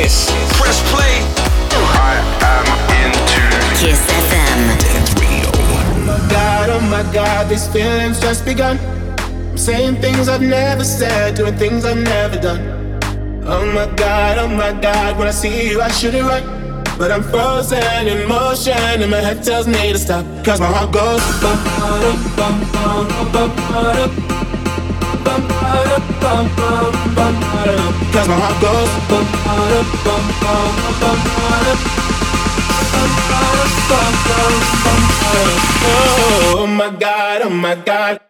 Kiss. Press play. I am into Kiss FM. Oh my god, oh my god, these feelings just begun. I'm saying things I've never said, doing things I've never done. Oh my god, oh my god, when I see you, I should it right. But I'm frozen in motion, and my head tells me to stop. Cause my heart goes bum, bum, bum, bum, bum, bum, bum, my heart. Oh my god, oh my god.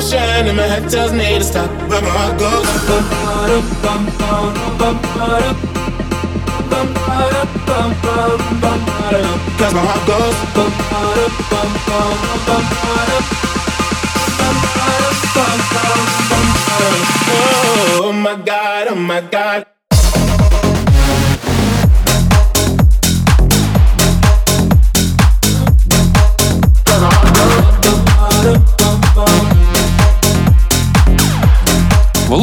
Motion and my head tells me to stop But my heart goes Cause my heart goes Oh my god, oh my god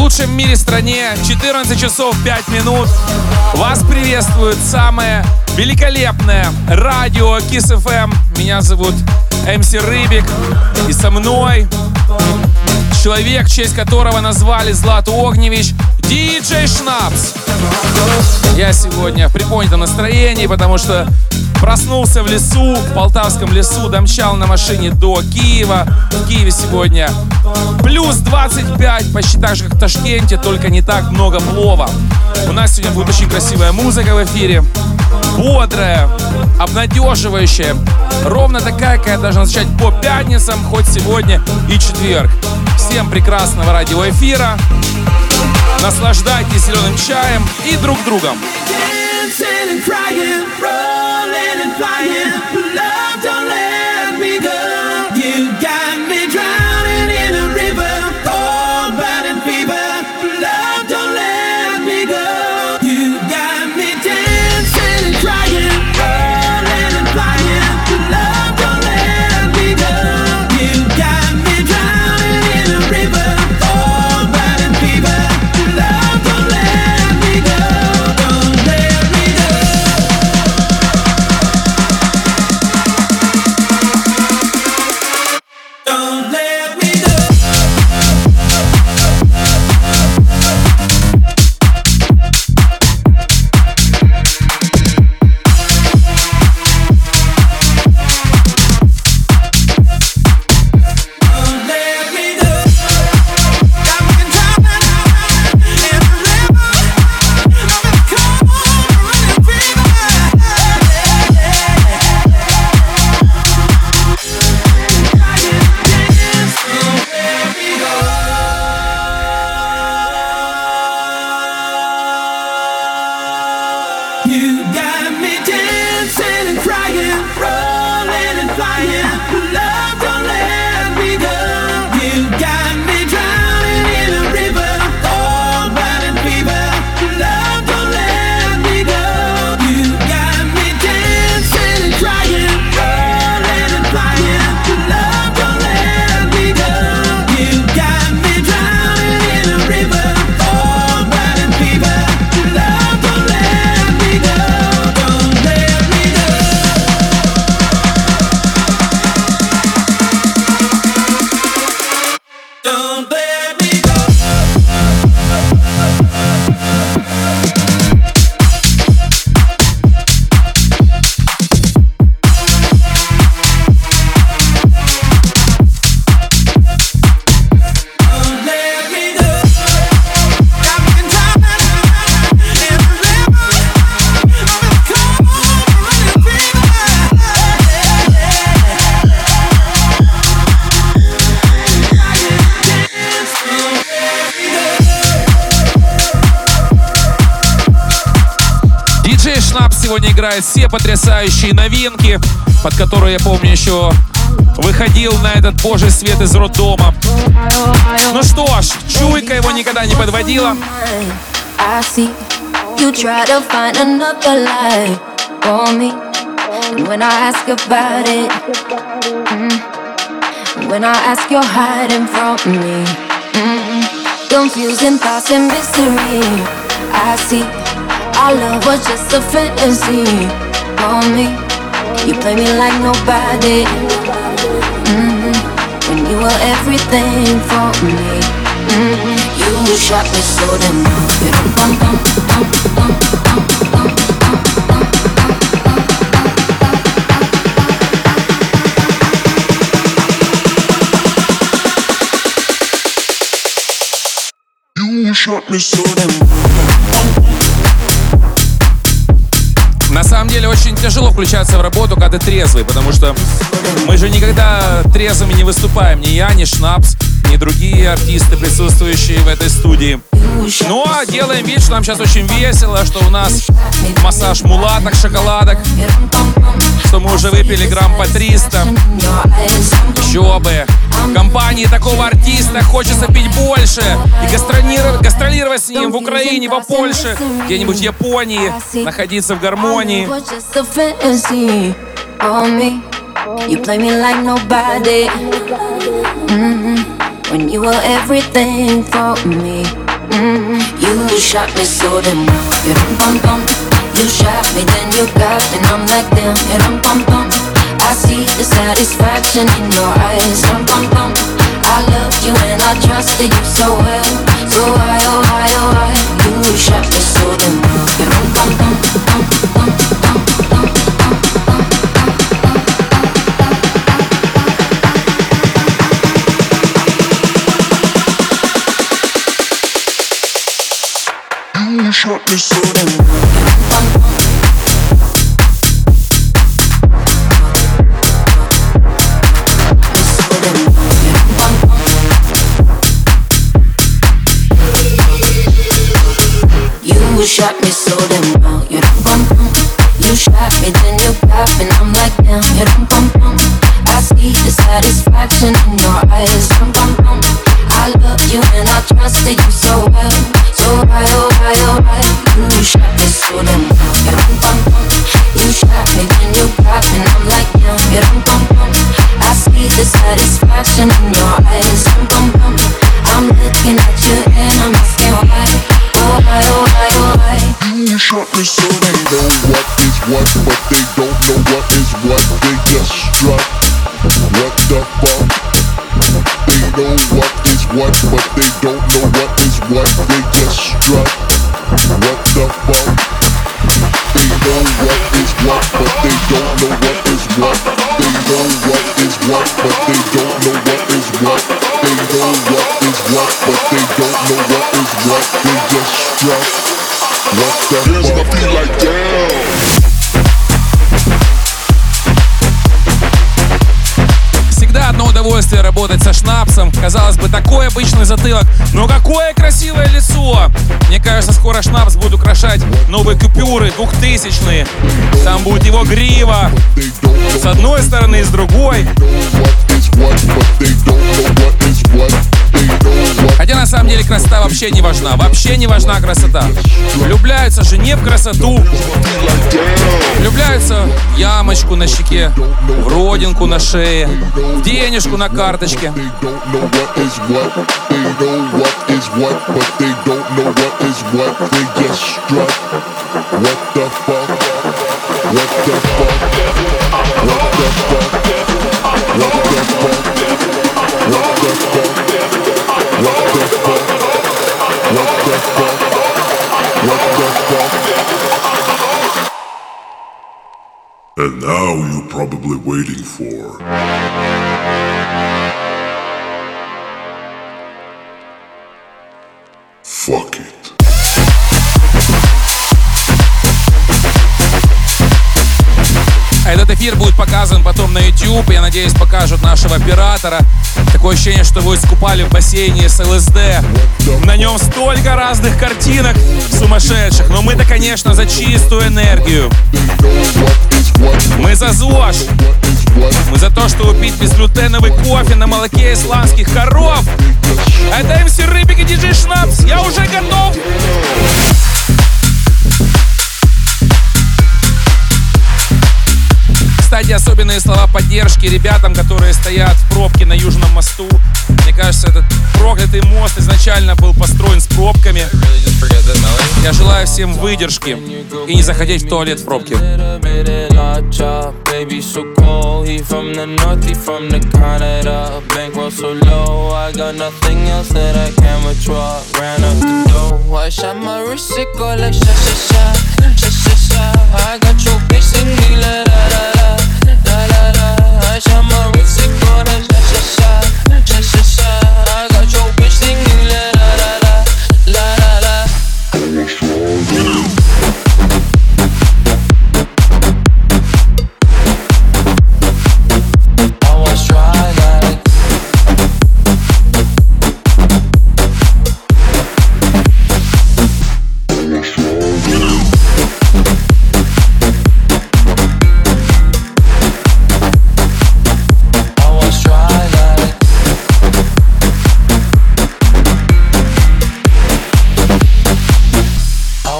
Лучшем мире стране 14 часов 5 минут. Вас приветствует самое великолепное радио Kiss FM. Меня зовут МС Рыбик. И со мной человек, в честь которого назвали Злату Огневич, диджей Шнапс. Я сегодня в приподнятом настроении, потому что проснулся в лесу, в Полтавском лесу, домчал на машине до Киева. В Киеве сегодня плюс 25, почти так же, как в Ташкенте, только не так много плова. У нас сегодня будет очень красивая музыка в эфире, бодрая, обнадеживающая, ровно такая, какая должна звучать по пятницам, хоть сегодня и четверг. Всем прекрасного радиоэфира. Наслаждайтесь зеленым чаем и друг другом. Играет все потрясающие новинки, под которые, я помню, еще выходил на этот божий свет из роддома. Ну что ж, чуйка его никогда не подводила. Mm, when I ask, you're hiding from me. Mm, confusing thoughts and mystery. I see our love was just a fantasy for me. You play me like nobody. Mm, when you were everything for me. Mm, you shot me so damn You shot me so damn. На самом деле очень тяжело включаться в работу, когда ты трезвый, потому что мы же никогда трезвыми не выступаем. Ни я, ни Шнапс, ни другие артисты, присутствующие в этой студии. Ну а делаем вид, что нам сейчас очень весело, что у нас массаж мулаток, шоколадок, что мы уже выпили грамм по 300. Еще бы. Компании такого артиста хочется пить больше и гастролировать, гастролировать с ним в Украине, во Польше, где-нибудь в Японии, находиться в гармонии. You play me like nobody. Mhm. When you were everything for me. Mhm. You shot me so damn. You dum bum bum. You shot me, then you got, and I'm like damn. You dum bum bum. I see the satisfaction in your eyes. Dum bum bum. I love you and I trusted you so well. So why, oh why, oh why? You shot me so damn. You dum bum bum shot me so damn. Shot me so damn Shot me so they know what is what, but they don't know what is what. They just strut. What the fuck? They know what is what, but they don't know what is what. They just strut. What the fuck? They know what is what, затылок, но какое красивое лицо! Мне кажется, скоро Шнапс будет украшать новые купюры, двухтысячные. Там будет его грива. С одной стороны и с другой. Хотя на самом деле красота вообще не важна. Вообще не важна красота. Влюбляются же не в красоту. Влюбляются в ямочку на щеке, в родинку на шее, в денежку на карточке. What the fuck? What the fuck? What the fuck? And now you're probably waiting for. Этот эфир будет показан потом на YouTube. Я надеюсь, покажут нашего оператора. Такое ощущение, что вы искупали в бассейне с ЛСД. На нем столько разных картинок сумасшедших. Но мы-то, конечно, за чистую энергию. Мы за ЗОЖ. Мы за то, чтобы пить безглютеновый кофе на молоке исландских коров. Это МС Рыбик и Диджей Шнапс. Я уже готов. Кстати, особенные слова поддержки ребятам, которые стоят в пробке на Южном мосту. Мне кажется, этот проклятый мост изначально был построен с пробками. Я желаю всем выдержки и не заходить в туалет в пробке. I got your bitch singing la, la la chamamos e coragem.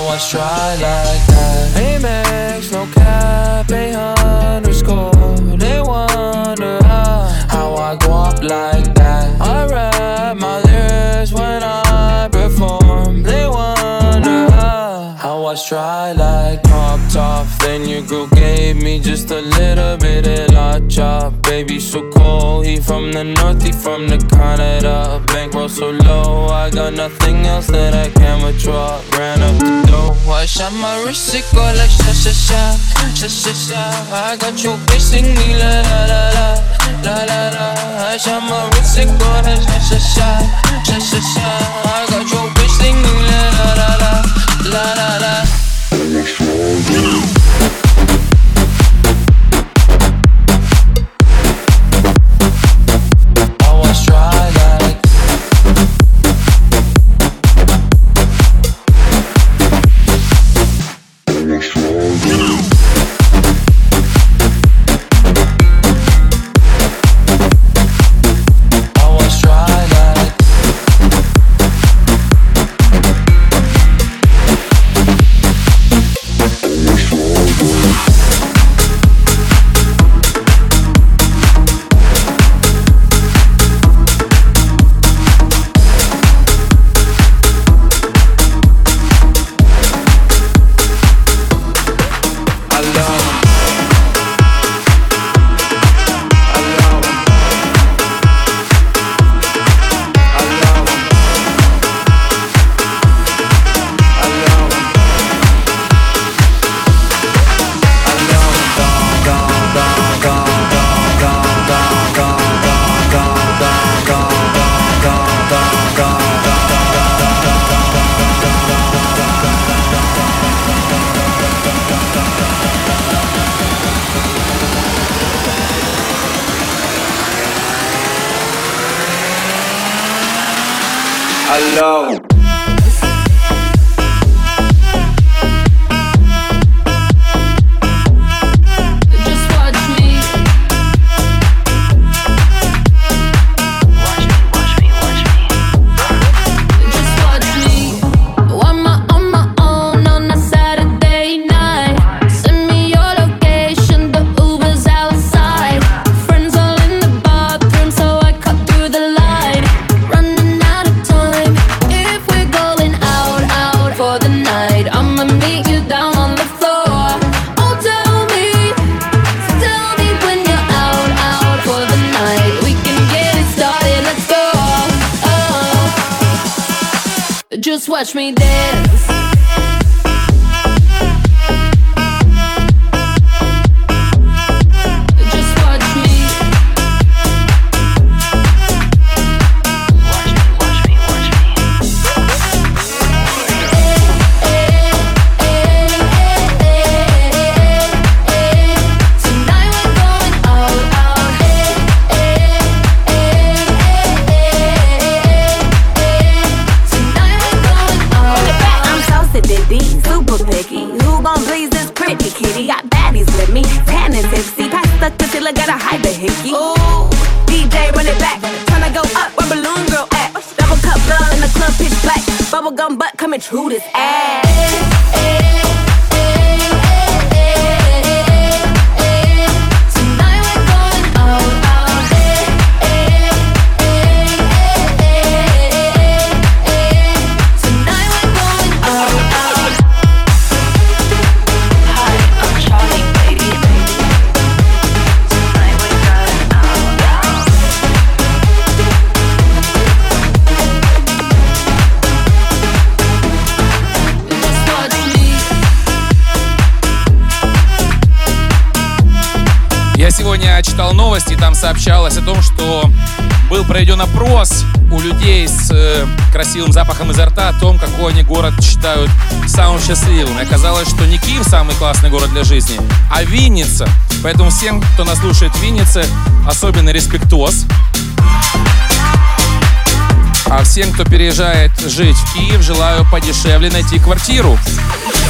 Was try like that. Amex, no cap, a underscore. They wonder how, I go up like that. I rap my lyrics when I perform. They wonder how, I try like popped off. Then girl gave me just a little bit of la chop. Baby, so cold. He from the north, he from the Canada. Bankroll so low, I got nothing else that I can withdraw. Ran up the dough, I shot my wrist, it go like sha sha sha, sha sha sha. I got your bitch sing me la la la la, la la. I shot my wrist, it go like sha sha sha, sha sha sha. I got your bitch sing me la la la la, la la la. who this сообщалось о том, что был проведен опрос у людей с э, красивым запахом изо рта о том, какой они город считают самым счастливым. И оказалось, что не Киев самый классный город для жизни, а Винница. Поэтому всем, кто нас слушает в Виннице, особенно респектоз. А всем, кто переезжает жить в Киев, желаю подешевле найти квартиру.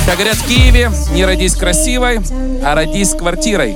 Как говорят в Киеве, не родись красивой, а родись с квартирой.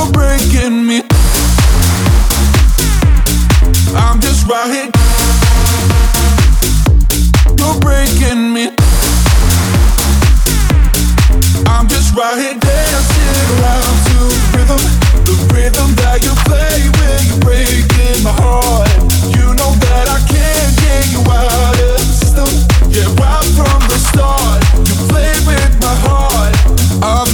You're breaking me. I'm just right here. You're breaking me. I'm just right dancing around to rhythm, the rhythm that you play when you're breaking my heart. You know that I can't get you out of system. Yeah, right from the start, you play with my heart. I'll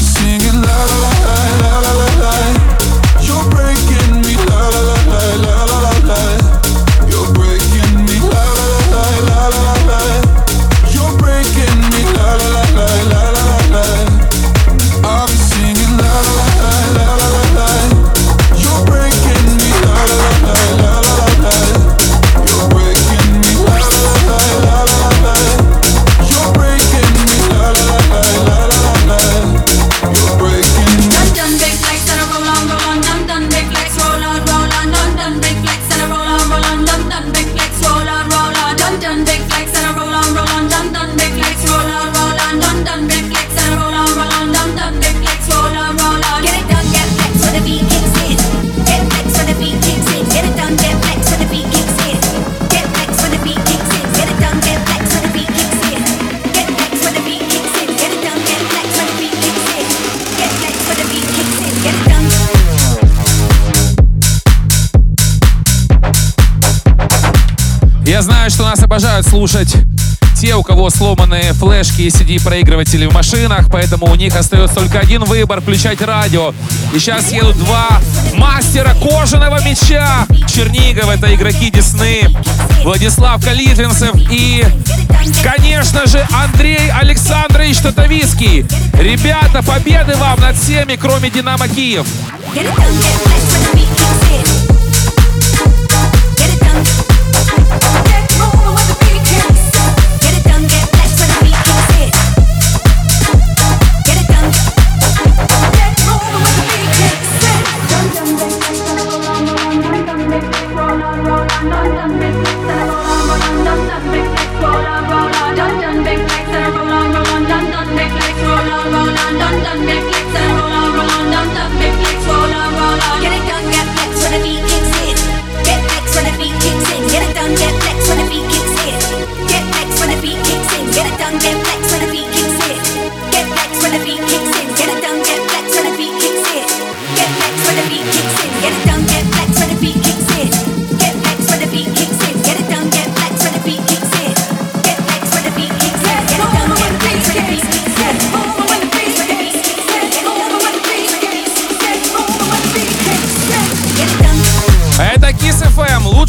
обожают слушать те, у кого сломанные флешки и CD-проигрыватели в машинах, поэтому у них остается только один выбор — включать радио. И сейчас едут два мастера кожаного меча. Чернигов — это игроки Десны, Владислав Калитвинцев и, конечно же, Андрей Александрович Татовицкий. Ребята, победы вам над всеми, кроме Динамо Киев.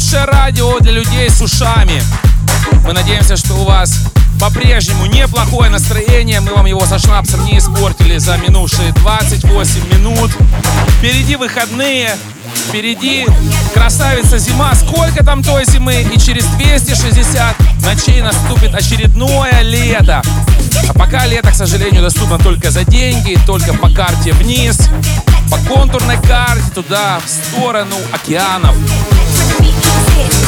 Лучшее радио для людей с ушами. Мы надеемся, что у вас по-прежнему неплохое настроение. Мы вам его со шнапсом не испортили за минувшие 28 минут. Впереди выходные, впереди красавица зима. Сколько там той зимы? И через 260 ночей наступит очередное лето. А пока лето, к сожалению, доступно только за деньги, только по карте вниз, по контурной карте туда, в сторону океанов. it.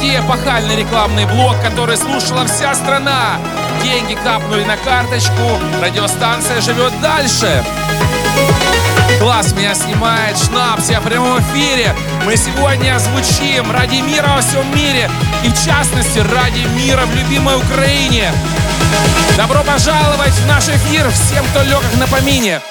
Впереди эпохальный рекламный блок, который слушала вся страна. Деньги капнули на карточку, радиостанция живет дальше. Класс меня снимает, Шнапс, я в прямом эфире. Мы сегодня звучим ради мира во всем мире. И в частности, ради мира в любимой Украине. Добро пожаловать в наш эфир всем, кто лег как на помине.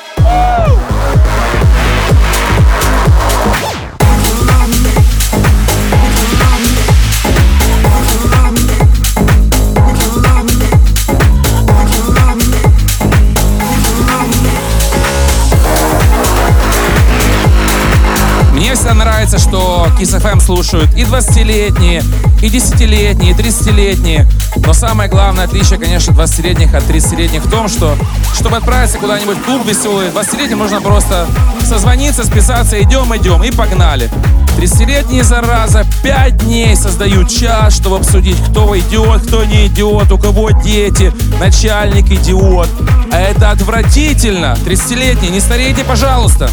Мне нравится, что Kiss FM слушают и 20-летние, и 10-летние, и 30-летние. Но самое главное отличие, конечно, 20-летних от 30-летних в том, что чтобы отправиться куда-нибудь в клуб веселый, 20-летним нужно просто созвониться, списаться, идем, идем, и погнали. 30-летние, зараза, 5 дней создают час, чтобы обсудить, кто идет, кто не идет, у кого дети, начальник идиот. А это отвратительно. 30-летние, не старейте, пожалуйста.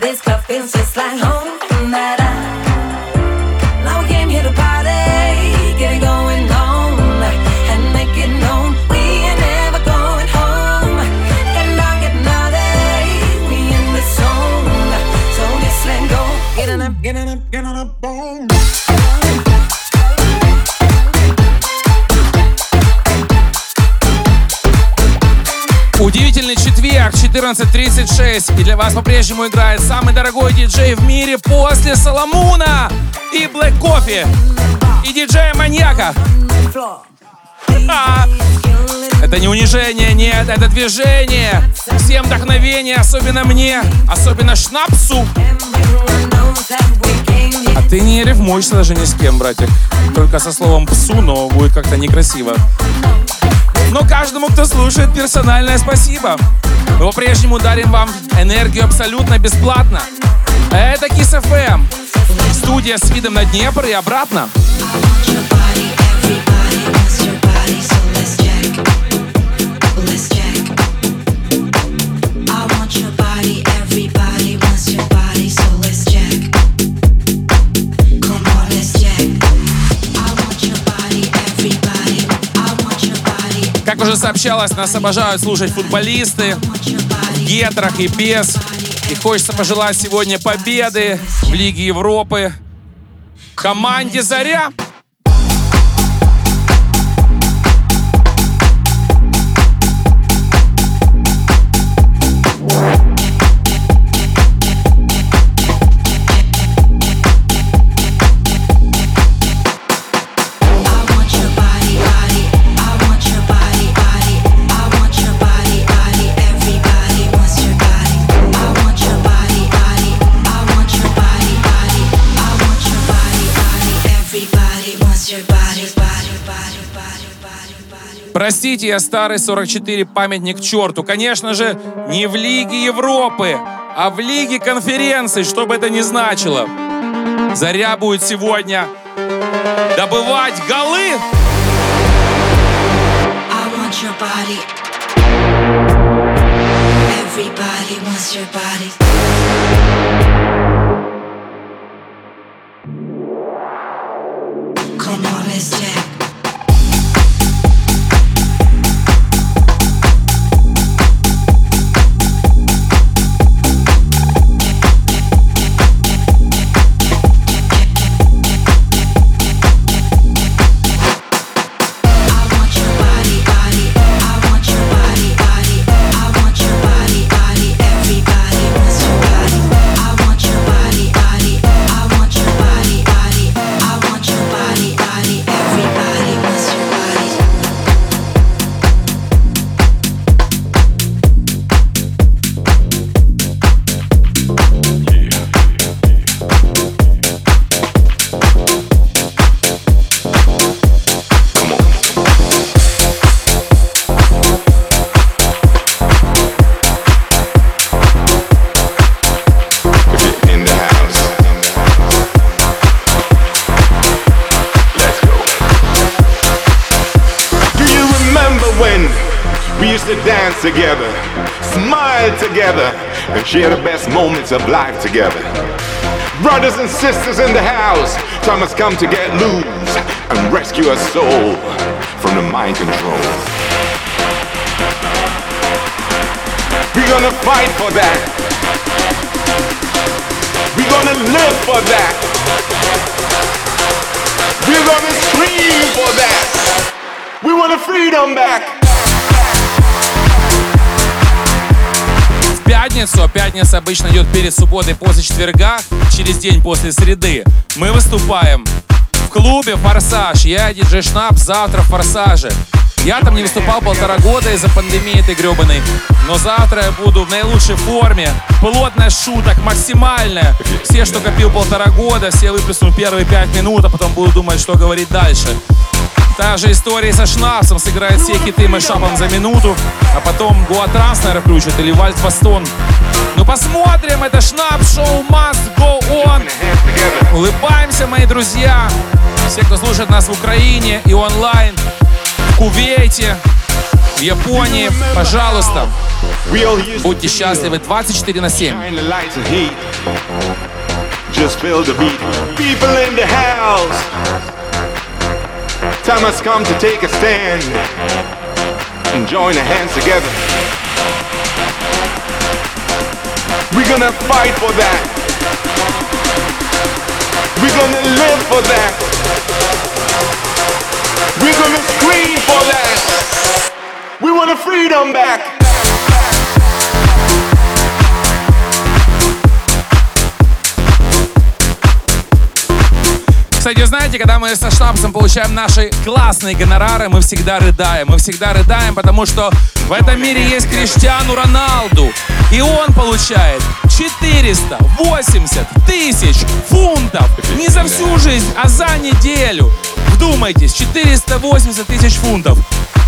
This cup feels just like home. Now we came here to party, get it going 14.36. И для вас по-прежнему играет самый дорогой диджей в мире после Соломуна и Блэк Кофе. И диджея Маньяка. Это не унижение, нет, это движение. Всем вдохновение, особенно мне, особенно Шнапсу. А ты не рифмуешься даже ни с кем, братик. Только со словом псу, но будет как-то некрасиво. Но каждому, кто слушает, персональное спасибо. Мы по-прежнему дарим вам энергию абсолютно бесплатно. Это Kiss FM. Студия с видом на Днепр и обратно. Как уже сообщалось, нас обожают слушать футболисты в гетрах и без. И хочется пожелать сегодня победы в Лиге Европы команде «Заря». Thank Простите, я старый 44 памятник черту. Конечно же, не в Лиге Европы, а в Лиге конференций, что бы это ни значило. Заря будет сегодня добывать голы. Everybody wants your body. Together, smile together, and share the best moments of life together? Brothers and sisters in the house, time has come to get loose and rescue our soul from the mind control. We're gonna fight for that. We're gonna live for that. We're gonna scream for that. We want our freedom back. Пятницу, пятница обычно идет перед субботой после четверга, через день после среды, мы выступаем в клубе «Форсаж». Я диджей Шнап, завтра в «Форсаже». Я там не выступал полтора года из-за пандемии этой гребаной, но завтра я буду в наилучшей форме, плотность шуток максимальная. Все, что копил полтора года, все выплесну первые пять минут, а потом буду думать, что говорить дальше. Та же история со Шнапсом сыграет все хиты мэшапом за минуту, а потом Гуатранс, наверное, включит или Вальт Фастон. Ну посмотрим, это Шнап Шоу Must Go On. Улыбаемся, мои друзья. Все, кто слушает нас в Украине и онлайн, Кувейте, в Японии, пожалуйста, будьте счастливы 24 на 7. Shine the lights and heat. Just feel the beat. People in the house. Time has come to take a stand and join the hands together. We're gonna fight for that. We're gonna live for that. Кстати, знаете, когда мы со Шнапсом получаем наши классные гонорары, мы всегда рыдаем. Мы всегда рыдаем, потому что в этом мире есть Криштиану Роналду. И он получает 480 тысяч фунтов не за всю жизнь, а за неделю. Вдумайтесь, 480 тысяч фунтов.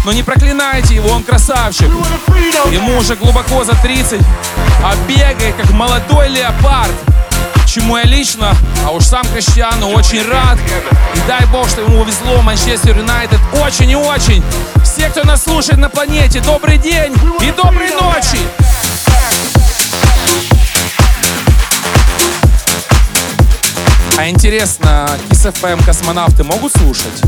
Но не проклинайте его, он красавчик. Ему уже глубоко за 30, а бегает как молодой леопард чему я лично, а уж сам Криштиану очень рад. И дай бог, что ему повезло, Манчестер Юнайтед очень и очень. Все, кто нас слушает на планете, добрый день и доброй ночи! А интересно, Kiss FM космонавты могут слушать?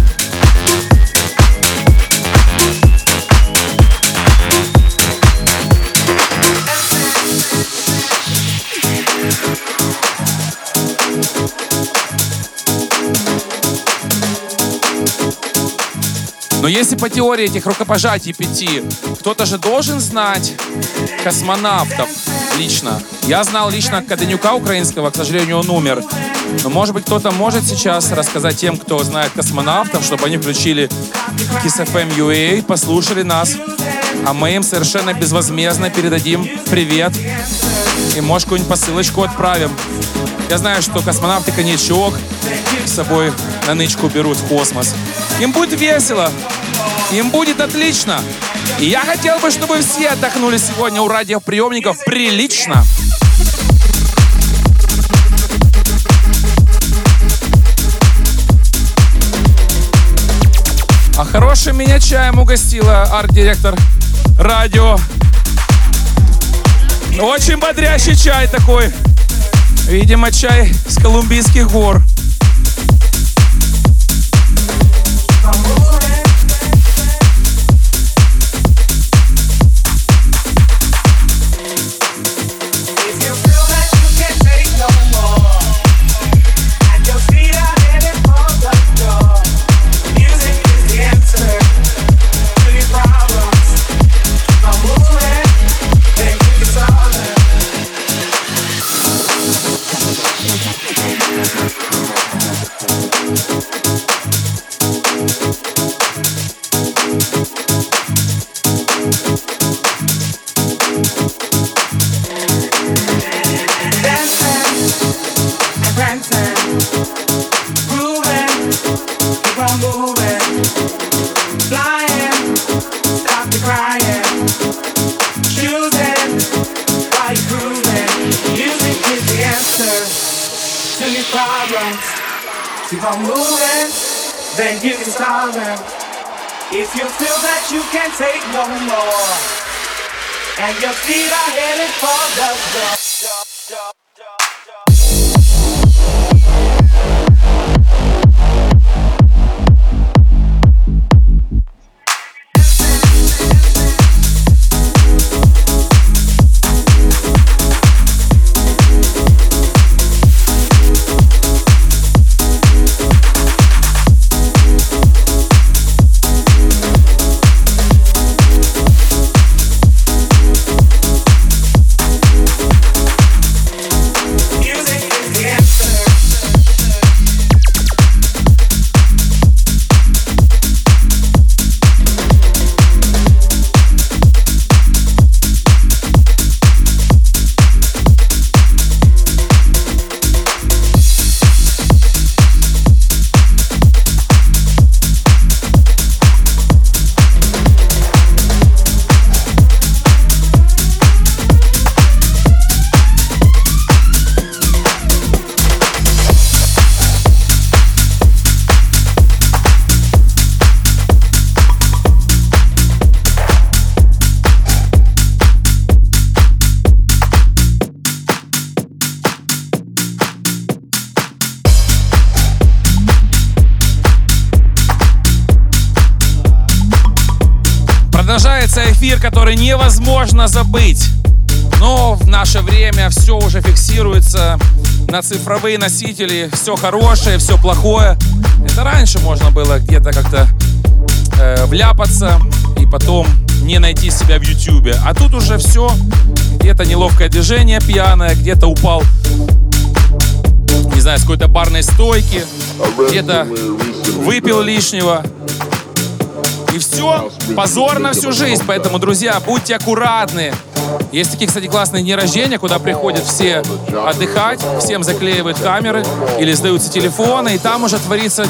Но если по теории этих рукопожатий пяти, кто-то же должен знать космонавтов лично. Я знал лично Каденюка украинского, к сожалению, он умер. Но, может быть, кто-то может сейчас рассказать тем, кто знает космонавтов, чтобы они включили Kiss FM UA, послушали нас, а мы им совершенно безвозмездно передадим привет и, может, какую-нибудь посылочку отправим. Я знаю, что космонавты коньячок с собой на нычку берут в космос. Им будет весело, им будет отлично. И я хотел бы, чтобы все отдохнули сегодня у радиоприемников прилично. А хорошим меня чаем угостила арт-директор радио. Очень бодрящий чай такой. Видимо, чай с Колумбийских гор. Then you can them. If you feel that you can't take no more, and your feet are headed for the door. Все уже фиксируется на цифровые носители. Все хорошее, все плохое. Это раньше можно было где-то как-то э, вляпаться и потом не найти себя в Ютубе. А тут уже все. Где-то неловкое движение пьяное, где-то упал, не знаю, с какой-то барной стойки, где-то выпил лишнего. И все, позор на всю жизнь. Поэтому, друзья, будьте аккуратны. Есть такие, кстати, классные дни рождения, куда приходят все отдыхать, всем заклеивают камеры или сдаются телефоны, и там уже творится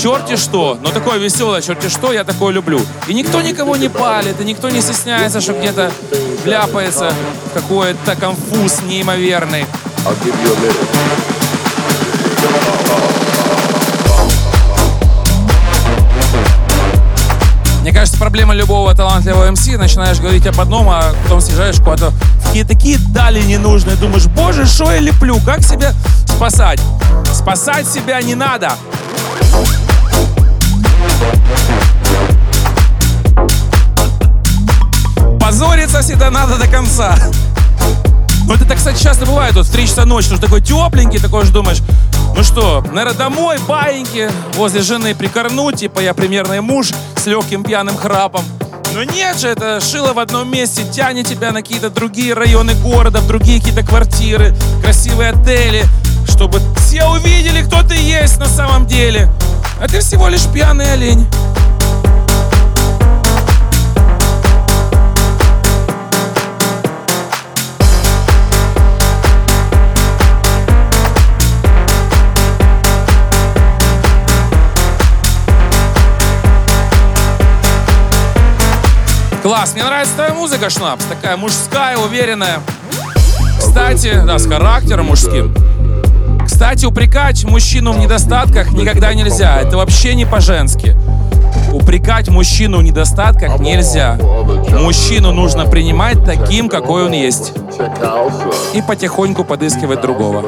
черти что. Но такое веселое черти что, я такое люблю. И никто никого не палит, и никто не стесняется, что где-то вляпается какой-то конфуз неимоверный. Мне кажется, проблема любого талантливого МС, начинаешь говорить об одном, а потом съезжаешь куда-то в такие дали ненужные. Думаешь, боже, что я леплю, как себя спасать? Спасать себя не надо. Позориться всегда надо до конца. Ну это, так, кстати, часто бывает. Вот в 3 часа ночи, ты же такой тепленький, такой же думаешь, Ну что, наверное, домой, баиньки, возле жены прикорнуть, типа я примерный муж с легким пьяным храпом. Но нет же, это шило в одном месте, тянет тебя на какие-то другие районы города, в другие какие-то квартиры, красивые отели, чтобы все увидели, кто ты есть на самом деле. А ты всего лишь пьяный олень. Класс, мне нравится твоя музыка, Шнапс. Такая мужская, уверенная. Кстати, да, с характером мужским. Кстати, упрекать мужчину в недостатках никогда нельзя. Это вообще не по-женски. Упрекать мужчину в недостатках нельзя. Мужчину нужно принимать таким, какой он есть. И потихоньку подыскивать другого.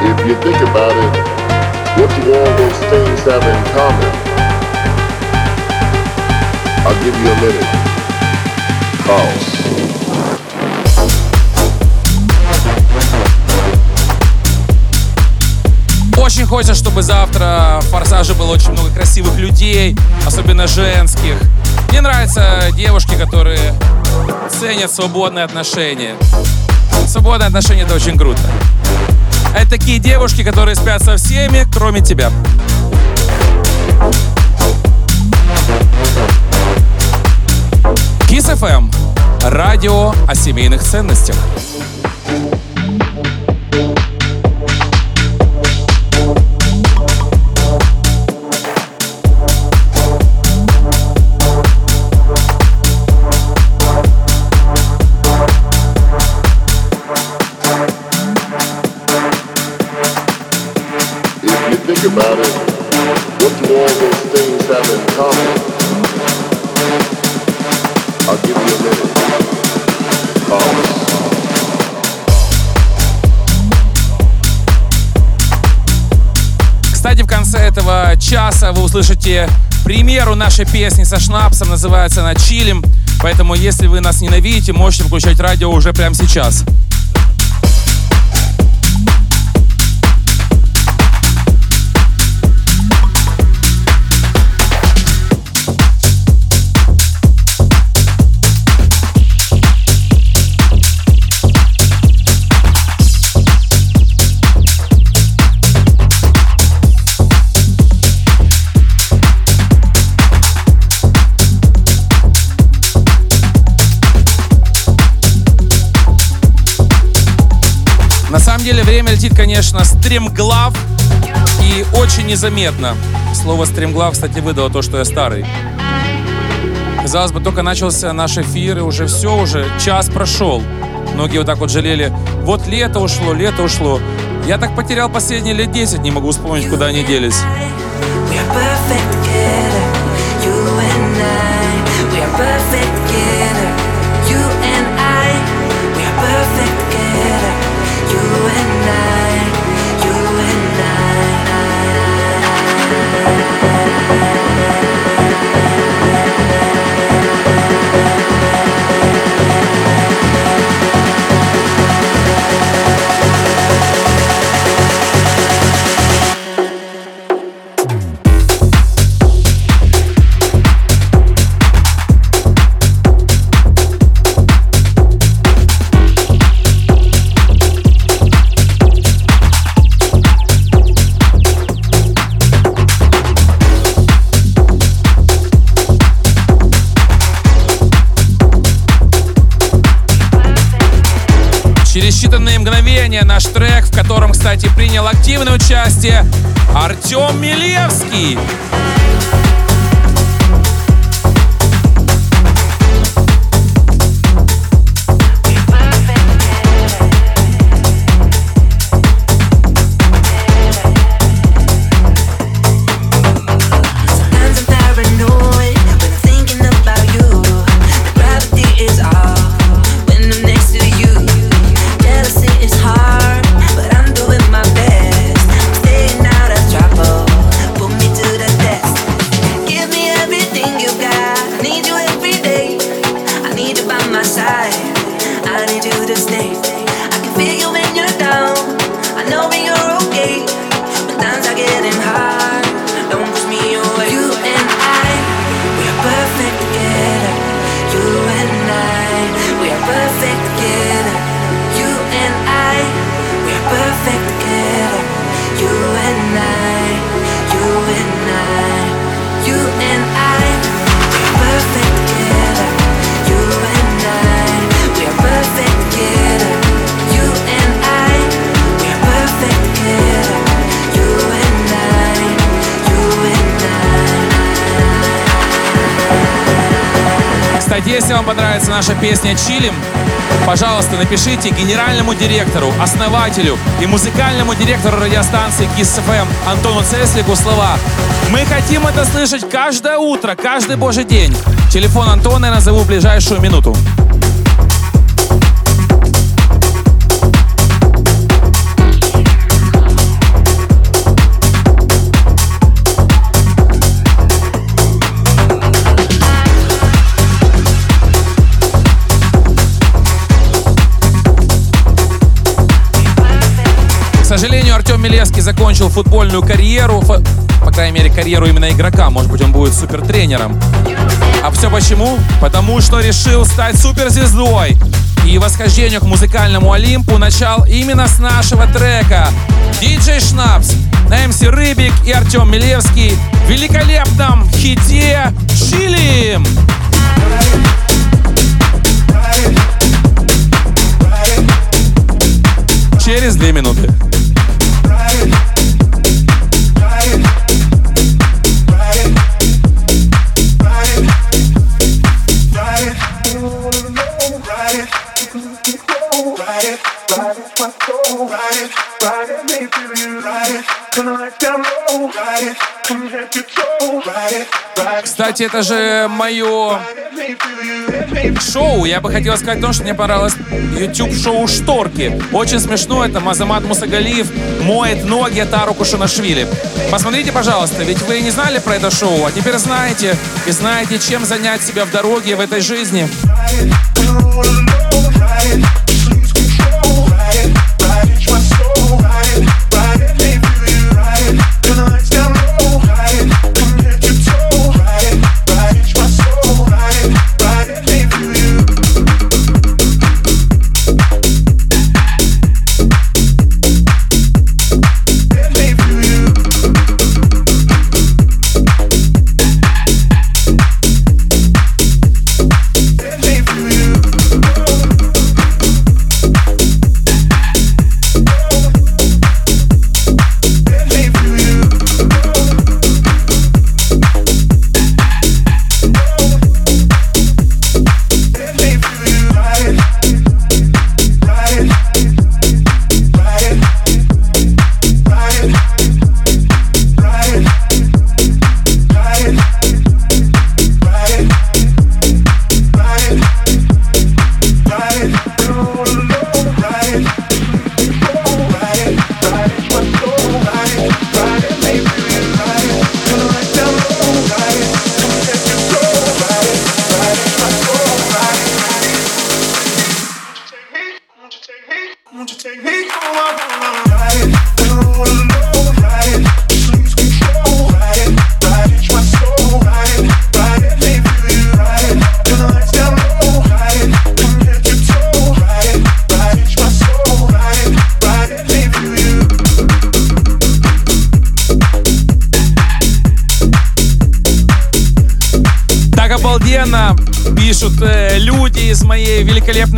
If you think about it, what do all those things have in common? Очень хочется, чтобы завтра в «Форсаже» было очень много красивых людей, особенно женских. Мне нравятся девушки, которые ценят свободные отношения. Свободные отношения — это очень круто. Это такие девушки, которые спят со всеми, кроме тебя. Kiss FM. Радио о семейных ценностях. About it, часа вы услышите премьеру нашей песни со Шнапсом. Называется она «Чилим». Поэтому, если вы нас ненавидите, можете включать радио уже прямо сейчас. Деле время летит, конечно, стремглав и очень незаметно. Слово стремглав, кстати, выдало то, что я старый. Казалось бы, только начался наш эфир, и уже все, уже час прошел. Многие вот так вот жалели, вот лето ушло, лето ушло. Я так потерял последние лет 10, не могу вспомнить, куда они делись. Через считанные мгновения наш трек, в котором, кстати, принял активное участие Артем Милевский. Вам понравится наша песня «Чилим», пожалуйста, напишите генеральному директору, основателю и музыкальному директору радиостанции Kiss FM Антону Цеслику слова «Мы хотим это слышать каждое утро, каждый божий день». Телефон Антона я назову в ближайшую минуту. Закончил футбольную карьеру, фо- по крайней мере, карьеру именно игрока. Может быть, он будет супертренером. А все почему? Потому что решил стать суперзвездой. И восхождению к музыкальному Олимпу начал именно с нашего трека. Диджей Шнапс, МС Рыбик и Артем Милевский в великолепном хите «Чилим». Через две минуты. Кстати, это же мое шоу. Я бы хотел сказать то, что мне понравилось YouTube-шоу «Шторки». Очень смешно. Это Мазамат Мусагалиев моет ноги Тару Кушанашвили. Посмотрите, пожалуйста, ведь вы не знали про это шоу, а теперь знаете. И знаете, чем занять себя в дороге в этой жизни.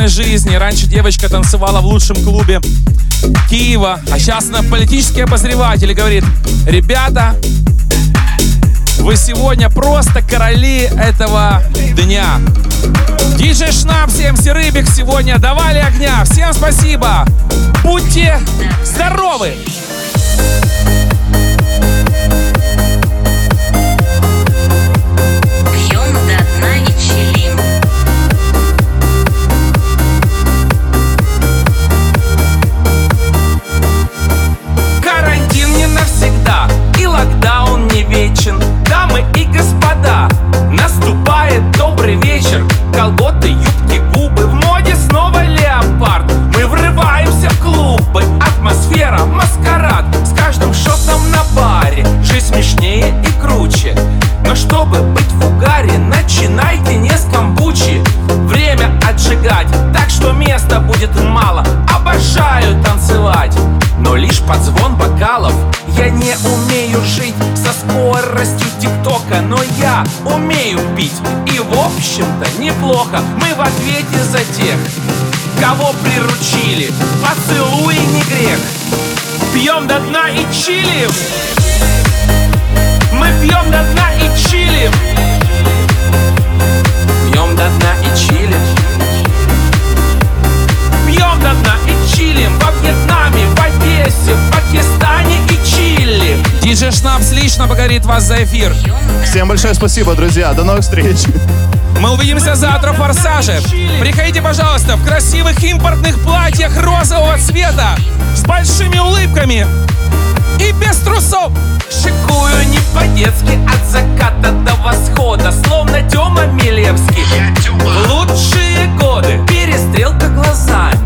Великолепной жизни. Раньше девочка танцевала в лучшем клубе Киева, а сейчас она политический обозреватель и говорит, ребята, вы сегодня просто короли этого дня. Диджей Шнап, МС Рыбик сегодня давали огня. Всем спасибо. Будьте здоровы. Кого приручили. Поцелуй не грех. Пьем до дна и чилим. Мы пьем до дна и чилим. Пьем до дна и чилим. Пьем до дна и чилим. Во Вьетнаме, в Одессе, в Пакистане и Чили. Диджей Шнапс лично благодарит вас за эфир. Всем большое спасибо, друзья. До новых встреч. Мы увидимся завтра в «Форсаже». Приходите, пожалуйста, в красивых импортных платьях розового цвета с большими улыбками и без трусов. Шикую не по-детски от заката до восхода Словно Тёма Милевский В лучшие годы Перестрелка глазами